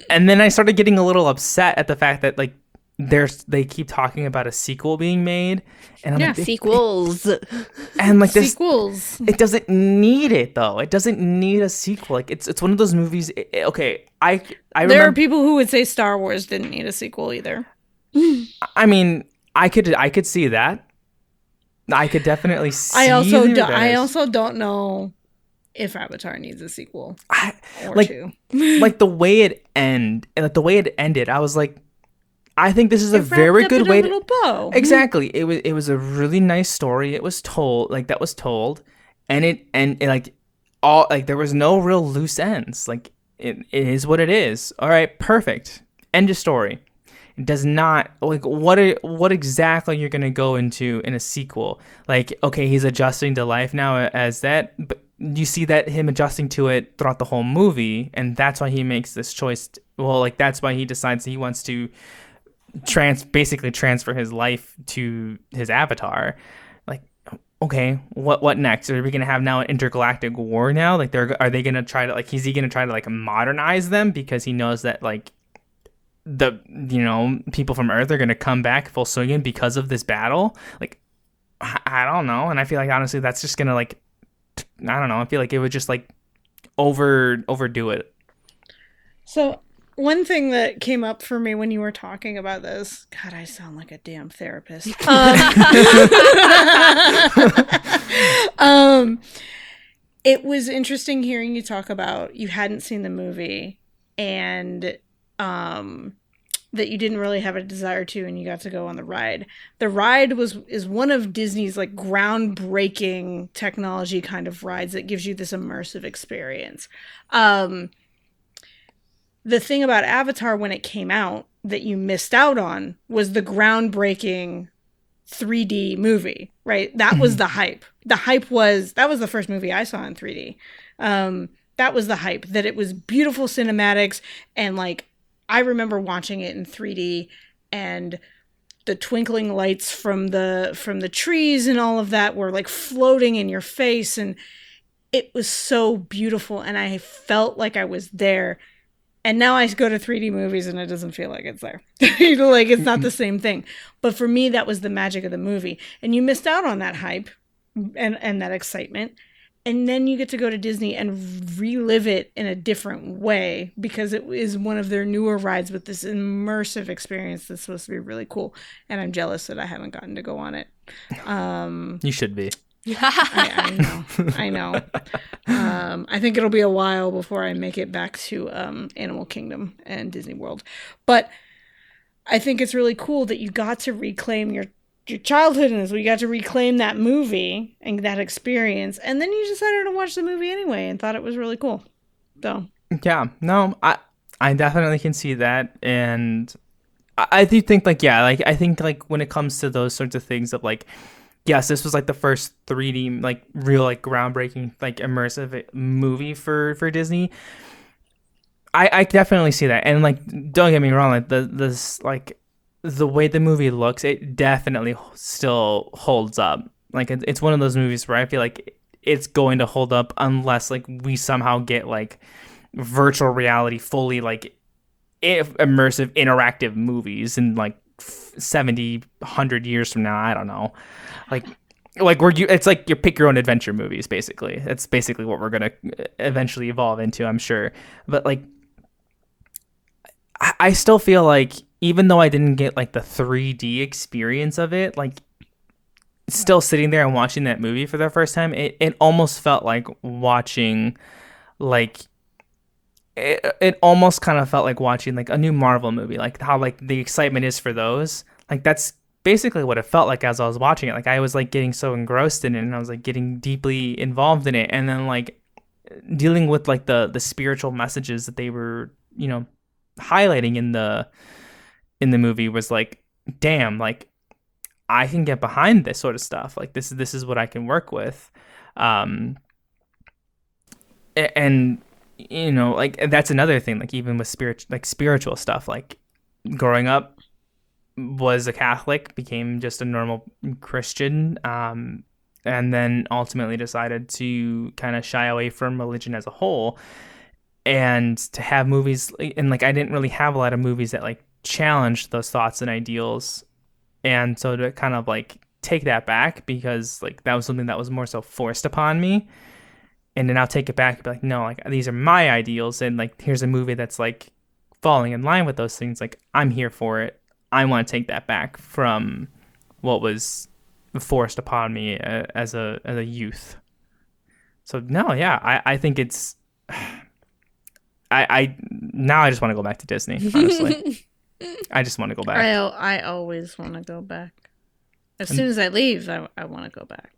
And then I started getting a little upset at the fact that like there's they keep talking about a sequel being made, and I'm Yeah, like, it- Sequels. and like this Sequels. it doesn't need it though. It doesn't need a sequel. Like it's it's one of those movies. i- i- okay, I I There are people who would say Star Wars didn't need a sequel either. I mean, I could I could see that. I could definitely see. I also do. I also don't know if Avatar needs a sequel I- or Like- two. like the way it end and like the way it ended. I was like, I think this is a It wrapped very good way to bow. exactly. It was it was a really nice story. It was told like that was told, and it and, and, like all like there was no real loose ends. Like it, it is what it is. All right, perfect. End of story. It does not like what are, what exactly you're gonna go into in a sequel. Like okay, he's adjusting to life now as that, but you see that him adjusting to it throughout the whole movie, and that's why he makes this choice. Well, like that's why he decides he wants to trans basically transfer his life to his avatar. Like okay what what next? Are we gonna have now an intergalactic war now? Like they're are they gonna try to like is he gonna try to like modernize them because he knows that like the you know people from earth are gonna come back full swing because of this battle? Like I, don't know and i feel like honestly that's just gonna like i don't know i feel like it would just like over overdo it. So one thing that came up for me when you were talking about this, God, I sound like a damn therapist. Um, um, it was interesting hearing you talk about you hadn't seen the movie and um that you didn't really have a desire to and you got to go on the ride. The ride was is one of Disney's like groundbreaking technology kind of rides that gives you this immersive experience. Um the thing about Avatar when it came out that you missed out on was the groundbreaking 3D movie, right? That was the hype. The hype was that was the first movie I saw in 3D. Um that was the hype that it was beautiful cinematics and like I remember watching it in 3D and the twinkling lights from the from the trees and all of that were like floating in your face and it was so beautiful and I felt like I was there. And now I go to 3D movies and it doesn't feel like it's there. like it's not the same thing. But for me that was the magic of the movie. And you missed out on that hype and and that excitement and then you get to go to Disney and relive it in a different way because it is one of their newer rides with this immersive experience that's supposed to be really cool. And I'm jealous that I haven't gotten to go on it. Um, you should be. I, I, know. I know. Um, I think it'll be a while before I make it back to um, Animal Kingdom and Disney World. But I think it's really cool that you got to reclaim your your childhood this. We got to reclaim that movie and that experience, and then you decided to watch the movie anyway and thought it was really cool. So yeah, no, I I definitely can see that, and I, I do think like yeah, like I think like when it comes to those sorts of things of like. Yes, this was like the first 3D, like real, like groundbreaking, like immersive eh, movie for for Disney. I I definitely see that, and like don't get me wrong, like the this like the way the movie looks, it definitely still holds up. Like it, it's one of those movies where I feel like it's going to hold up unless like we somehow get like virtual reality fully like immersive interactive movies in like 70 100 years from now i don't know like like we're you it's like you pick your own adventure movies basically that's basically what we're gonna eventually evolve into i'm sure but like i, I still feel like even though I didn't get like the 3D experience of it, like still sitting there and watching that movie for the first time, it, it almost felt like watching like it, it almost kind of felt like watching like a new Marvel movie, like how like the excitement is for those. Like that's basically what it felt like as I was watching it. Like I was like getting so engrossed in it and I was like getting deeply involved in it and then like dealing with like the the spiritual messages that they were, you know, highlighting in the in the movie was like, damn, like I can get behind this sort of stuff. Like this is this is what I can work with. Um and you know, like that's another thing like even with spirit like spiritual stuff like growing up was a Catholic, became just a normal Christian um and then ultimately decided to kind of shy away from religion as a whole and to have movies and like I didn't really have a lot of movies that like challenged those thoughts and ideals. And so to kind of like take that back because like that was something that was more so forced upon me. And then I'll take it back and be like no like these are my ideals and like here's a movie that's like falling in line with those things like I'm here for it I want to take that back from what was forced upon me uh, as a as a youth so no yeah I I think it's I I now I just want to go back to Disney honestly I just want to go back. I I always want to go back. As soon as I leave, I, I want to go back.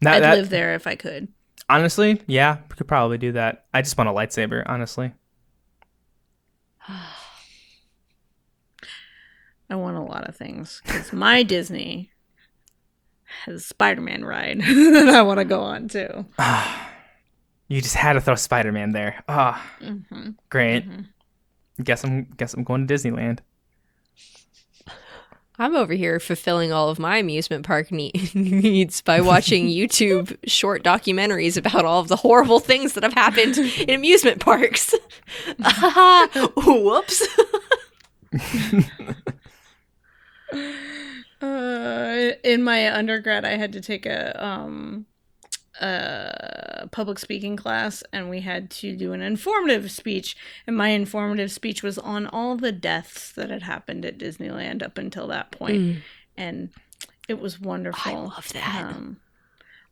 That, I'd that, live there if I could. Honestly, yeah, we could probably do that. I just want a lightsaber, honestly. I want a lot of things because my Disney has a Spider-Man ride that I want to go on too. you just had to throw Spider-Man there. Ah, oh, mm-hmm. great. Mm-hmm. Guess I'm guess I'm going to Disneyland. I'm over here fulfilling all of my amusement park needs by watching YouTube short documentaries about all of the horrible things that have happened in amusement parks. Whoops. Uh, in my undergrad, I had to take a um, a public speaking class and we had to do an informative speech and my informative speech was on all the deaths that had happened at Disneyland up until that point. Mm. and it was wonderful. I love that. Um,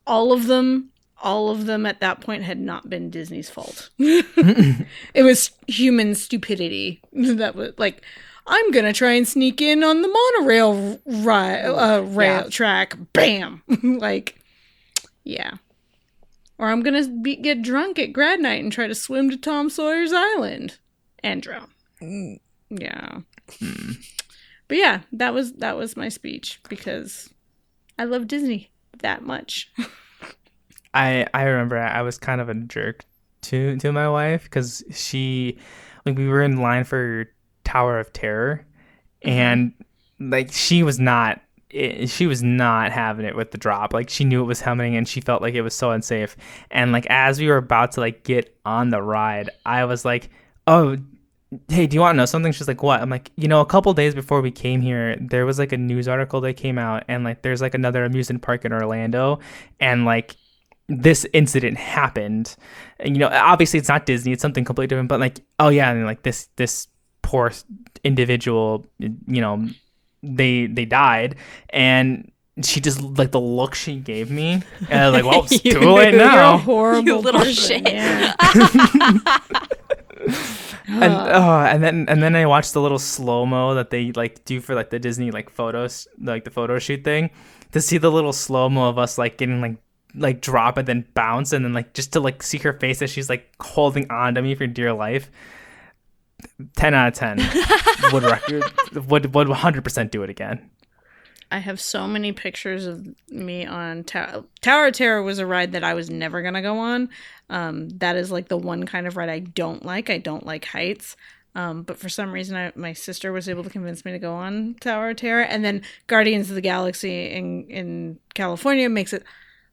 all of them all of them at that point had not been Disney's fault. it was human stupidity that was like, I'm gonna try and sneak in on the monorail ri- uh, rail Yeah. track. Bam! like, yeah. Or I'm gonna be, get drunk at grad night and try to swim to Tom Sawyer's Island and drown. Yeah. But yeah, that was that was my speech because I love Disney that much. I I remember I was kind of a jerk to to my wife because she like we were in line for Tower of Terror, mm-hmm. and like she was not it, she was not having it with the drop. Like she knew it was coming and she felt like it was so unsafe. And like as we were about to like get on the ride, I was like, "Oh, hey, do you want to know something?" She's like, "What?" I'm like, "You know, a couple days before we came here, there was like a news article that came out, and like there's like another amusement park in Orlando, and like." this incident happened and you know obviously it's not disney it's something completely different but like oh yeah and like this this poor individual you know they they died and she just like the look she gave me and i was like well it's too late You're a now horrible You little person, shit. yeah. and oh, and then and then I watched the little slow mo that they like do for like the Disney like photos, like the photo shoot thing, to see the little slow mo of us like getting like like drop and then bounce and then like just to like see her face as she's like holding on to me for dear life. Ten out of ten would record would would one hundred percent do it again. I have so many pictures of me on Tower. Tower of Terror was a ride that I was never gonna go on. Um, that is like the one kind of ride I don't like. I don't like heights. Um, but for some reason, I, my sister was able to convince me to go on Tower of Terror, and then Guardians of the Galaxy in in California makes it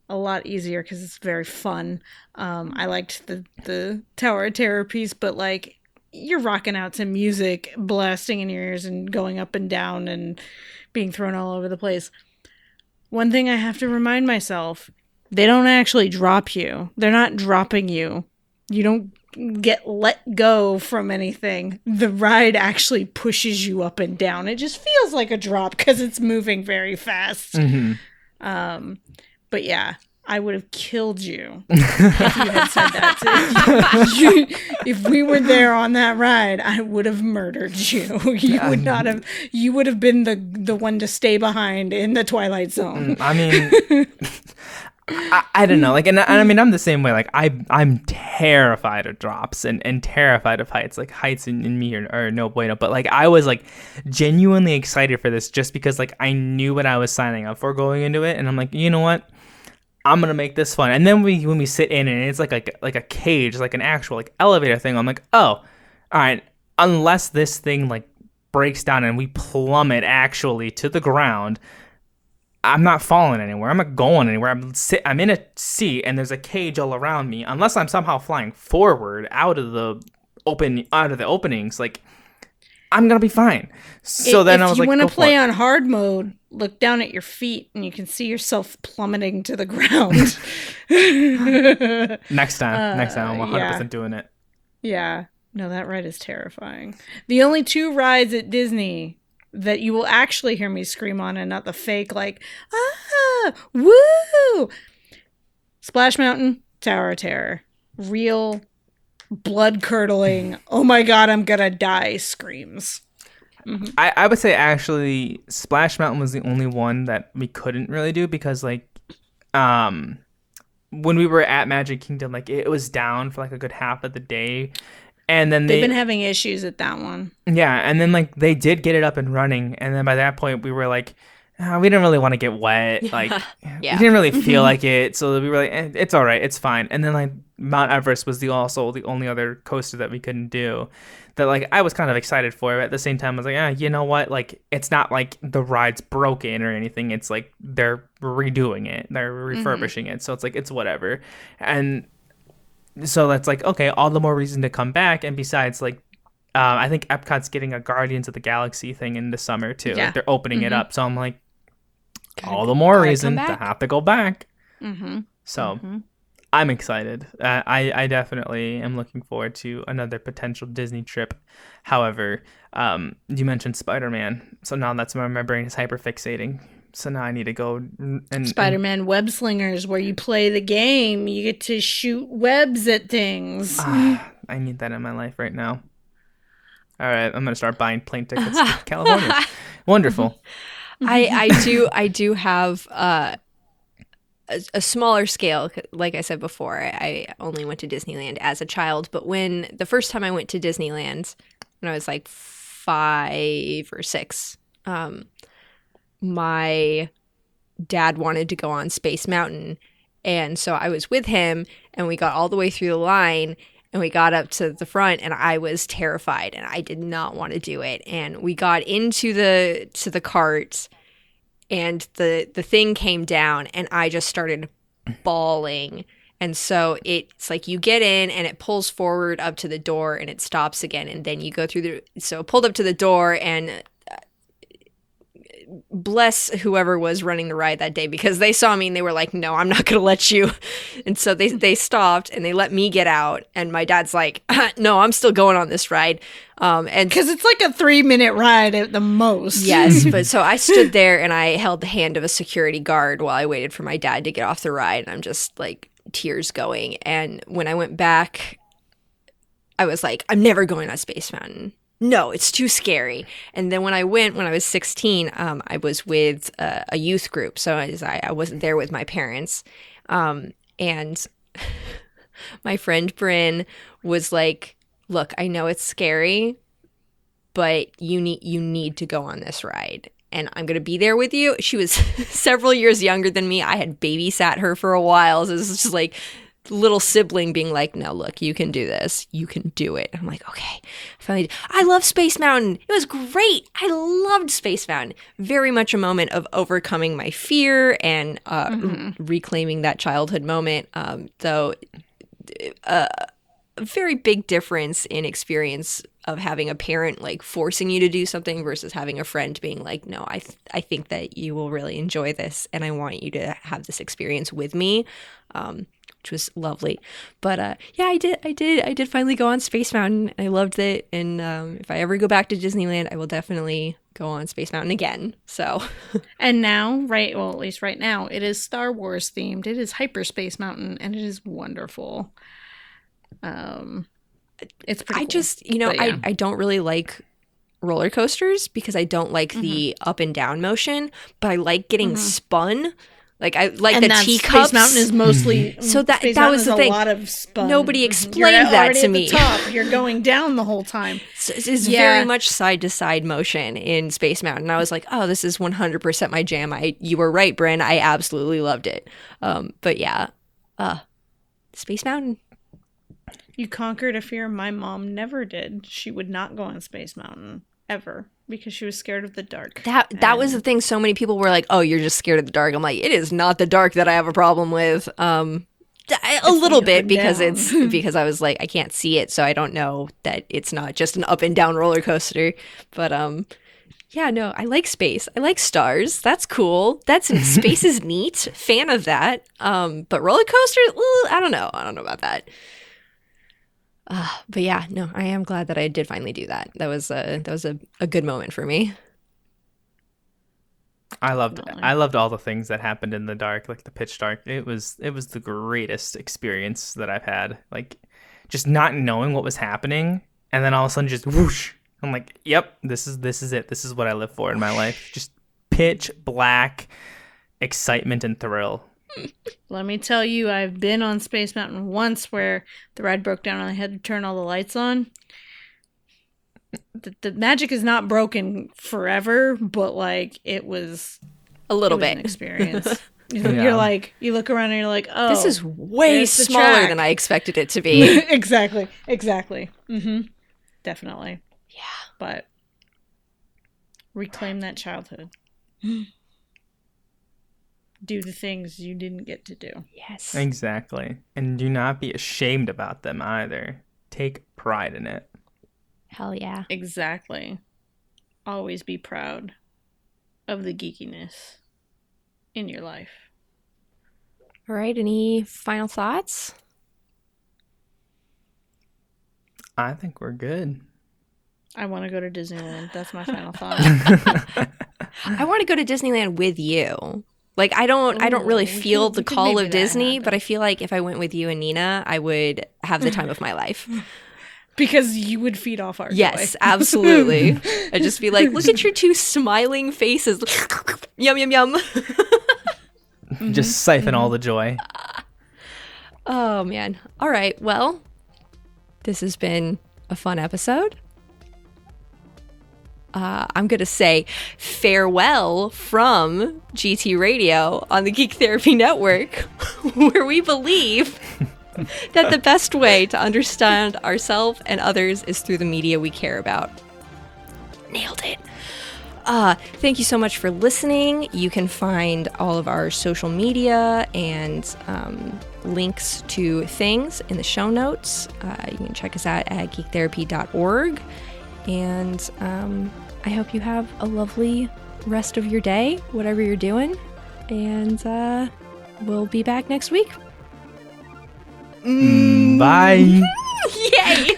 a lot easier because it's very fun. Um, I liked the the Tower of Terror piece, but like you're rocking out to music blasting in your ears and going up and down and being thrown all over the place. One thing I have to remind myself they don't actually drop you, they're not dropping you. You don't get let go from anything. The ride actually pushes you up and down. It just feels like a drop because it's moving very fast. Mm-hmm. Um, but yeah, I would have killed you if you had said that. To you. If we were there on that ride, I would have murdered you. You would not have. You would have been the the one to stay behind in the Twilight mm, Zone. I mean, I, I don't know. Like, and, and I mean, I'm the same way. Like, I I'm terrified of drops and, and terrified of heights. Like, heights in, in me are, are no bueno. But like, I was like genuinely excited for this just because like I knew what I was signing up for going into it, and I'm like, you know what? I'm gonna make this fun. And then we when we sit in and it's like like like a cage, like an actual like elevator thing. I'm like, oh, all right. Unless this thing like breaks down and we plummet actually to the ground, I'm not falling anywhere. I'm not going anywhere. I'm sit. I'm in a seat and there's a cage all around me. Unless I'm somehow flying forward out of the open out of the openings, like I'm gonna be fine. So if, then if I was you like, want to play on hard mode, look down at your feet and you can see yourself plummeting to the ground. next time. next time, I'm Uh, 100 yeah. percent doing it. Yeah. No, that ride is terrifying. The only two rides at Disney that you will actually hear me scream on and not the fake like, ah, woo! Splash Mountain, Tower of Terror. Real blood curdling, oh my god, I'm gonna die screams. I, I would say actually Splash Mountain was the only one that we couldn't really do because like um when we were at Magic Kingdom like it was down for like a good half of the day and then They've they been having issues at that one. yeah and then like they did get it up and running and then by that point we were like "Ah, we didn't really want to get wet like Yeah. we didn't really feel like it so we were like eh, it's all right it's fine and then like Mount Everest was the also the only other coaster that we couldn't do that like I was kind of excited for but at the same time I was like ah you know what like it's not like the ride's broken or anything it's like they're redoing it they're refurbishing it so it's like it's whatever and so that's like okay all the more reason to come back and besides like um, I think Epcot's getting a Guardians of the Galaxy thing in the summer too. Yeah. Like they're opening it up, so I'm like, all the more reason to have to go back. Mm-hmm. So I'm excited. Uh, I I definitely am looking forward to another potential Disney trip. However, um, you mentioned Spider Man, so now that's why my brain is hyper fixating So now I need to go and, and Spider-Man Web Slingers, where you play the game, you get to shoot webs at things. Ah, I need that in my life right now. All right, I'm gonna start buying plane tickets to California. Wonderful. I I do I do have uh, a, a smaller scale. Like I said before, I, only went to Disneyland as a child. But when the first time I went to Disneyland, when I was like five or six, um, my dad wanted to go on Space Mountain, and so I was with him, and we got all the way through the line. And we got up to the front, and I was terrified, and I did not want to do it. And we got into the to the cart, and the the thing came down and i just started bawling and so it's like you get in and it pulls forward up to the door and it stops again and then you go through the so pulled up to the door and bless whoever was running the ride that day because they saw me and they were like no i'm not going to let you and so they they stopped and they let me get out and my dad's like no i'm still going on this ride um and Because it's like a three-minute ride at the most. Yes, but so I stood there and I held the hand of a security guard while I waited for my dad to get off the ride. And I'm just like tears going. And when I went back, I was like, I'm never going on Space Mountain. No, it's too scary. And then when I went when I was 16, um, I was with uh, a youth group. So I, was- I wasn't there with my parents. Um, and my friend Bryn was like, Look, I know it's scary, but you need you need to go on this ride and i'm going to be there with you she was several years younger than me i had babysat her for a while so this is just like little sibling being like no look you can do this. You can do it. I'm like okay. Finally i love space mountain. It was great. I loved space mountain. Very much a moment of overcoming my fear and uh, r- reclaiming that childhood moment. Um, though a very big difference in experience of having a parent like forcing you to do something versus having a friend being like no i th- i think that you will really enjoy this and i want you to have this experience with me. Um which was lovely but uh yeah i did i did i did finally go on space mountain i loved it and um if i ever go back to disneyland i will definitely go on space mountain again so And now, right, well, at least right now, it is Star Wars themed. It is Hyperspace Mountain, and it is wonderful. Um, it's pretty. I cool. just, you know, But yeah. I, I don't really like roller coasters because I don't like the up and down motion, but I like getting spun. Like I like and the that's- teacups. Space Mountain is mostly So that- Space that Mountain was is the a thing. lot of spun. Nobody explained You're that already to at the me. top. You're going down the whole time. So it's it's Yeah. very much side to side motion in Space Mountain. I was like, oh, this is 100% my jam. I you were right, Bryn. I absolutely loved it. Um, but yeah, uh, Space Mountain. You conquered a fear my mom never did. She would not go on Space Mountain ever because she was scared of the dark. That that was the thing. So many people were like, "Oh, you're just scared of the dark." I'm like, it is not the dark that I have a problem with. Um, a little bit because down. it's because I was like, I can't see it, so I don't know that it's not just an up and down roller coaster. But um, yeah, no, I like space. I like stars. That's cool. That's space is neat. Fan of that. Um, but roller coasters, ooh, I don't know. I don't know about that. Uh, but yeah, no, I am glad that I did finally do that. That was a that was a, a good moment for me. I loved I loved all the things that happened in the dark, like the pitch dark. It was it was the greatest experience that I've had. Like just not knowing what was happening and then all of a sudden just whoosh. I'm like, "Yep, this is this is it. This is what I live for in my life." Just pitch black excitement and thrill. Let me tell you, I've been on Space Mountain once where the ride broke down and I had to turn all the lights on. The, the magic is not broken forever, but like it was A little it was an bit. experience. You're Yeah. like you look around and you're like, oh, This is way smaller track. than I expected it to be. exactly, exactly. Mm-hmm. Definitely. yeah. But reclaim that childhood. do the things you didn't get to do. Yes. Exactly. And do not be ashamed about them either. Take pride in it. Hell yeah. Exactly. Always be proud of the geekiness in your life. All right. Any final thoughts? I think we're good. I want to go to Disneyland. That's my final thought. I want to go to Disneyland with you. Like I don't I don't really oh, feel the call of Disney, happen. but I feel like if I went with you and Nina, I would have the time of my life. because you would feed off our joy. Yes, absolutely. I'd just be like, look at your two smiling faces. yum yum yum. Just siphon all the joy. Oh man. All right. Well, this has been a fun episode. Uh, I'm going to say farewell from GT Radio on the Geek Therapy Network, where we believe that the best way to understand ourselves and others is through the media we care about. Nailed it. Uh, thank you so much for listening. You can find all of our social media and um, links to things in the show notes. Uh, you can check us out at geektherapy.org. And um, I hope you have a lovely rest of your day, whatever you're doing. And uh, we'll be back next week. Bye. Yay!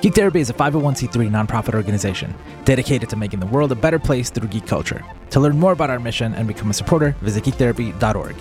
Geek Therapy is a 501c3 nonprofit organization dedicated to making the world a better place through geek culture. To learn more about our mission and become a supporter, visit geektherapy.org.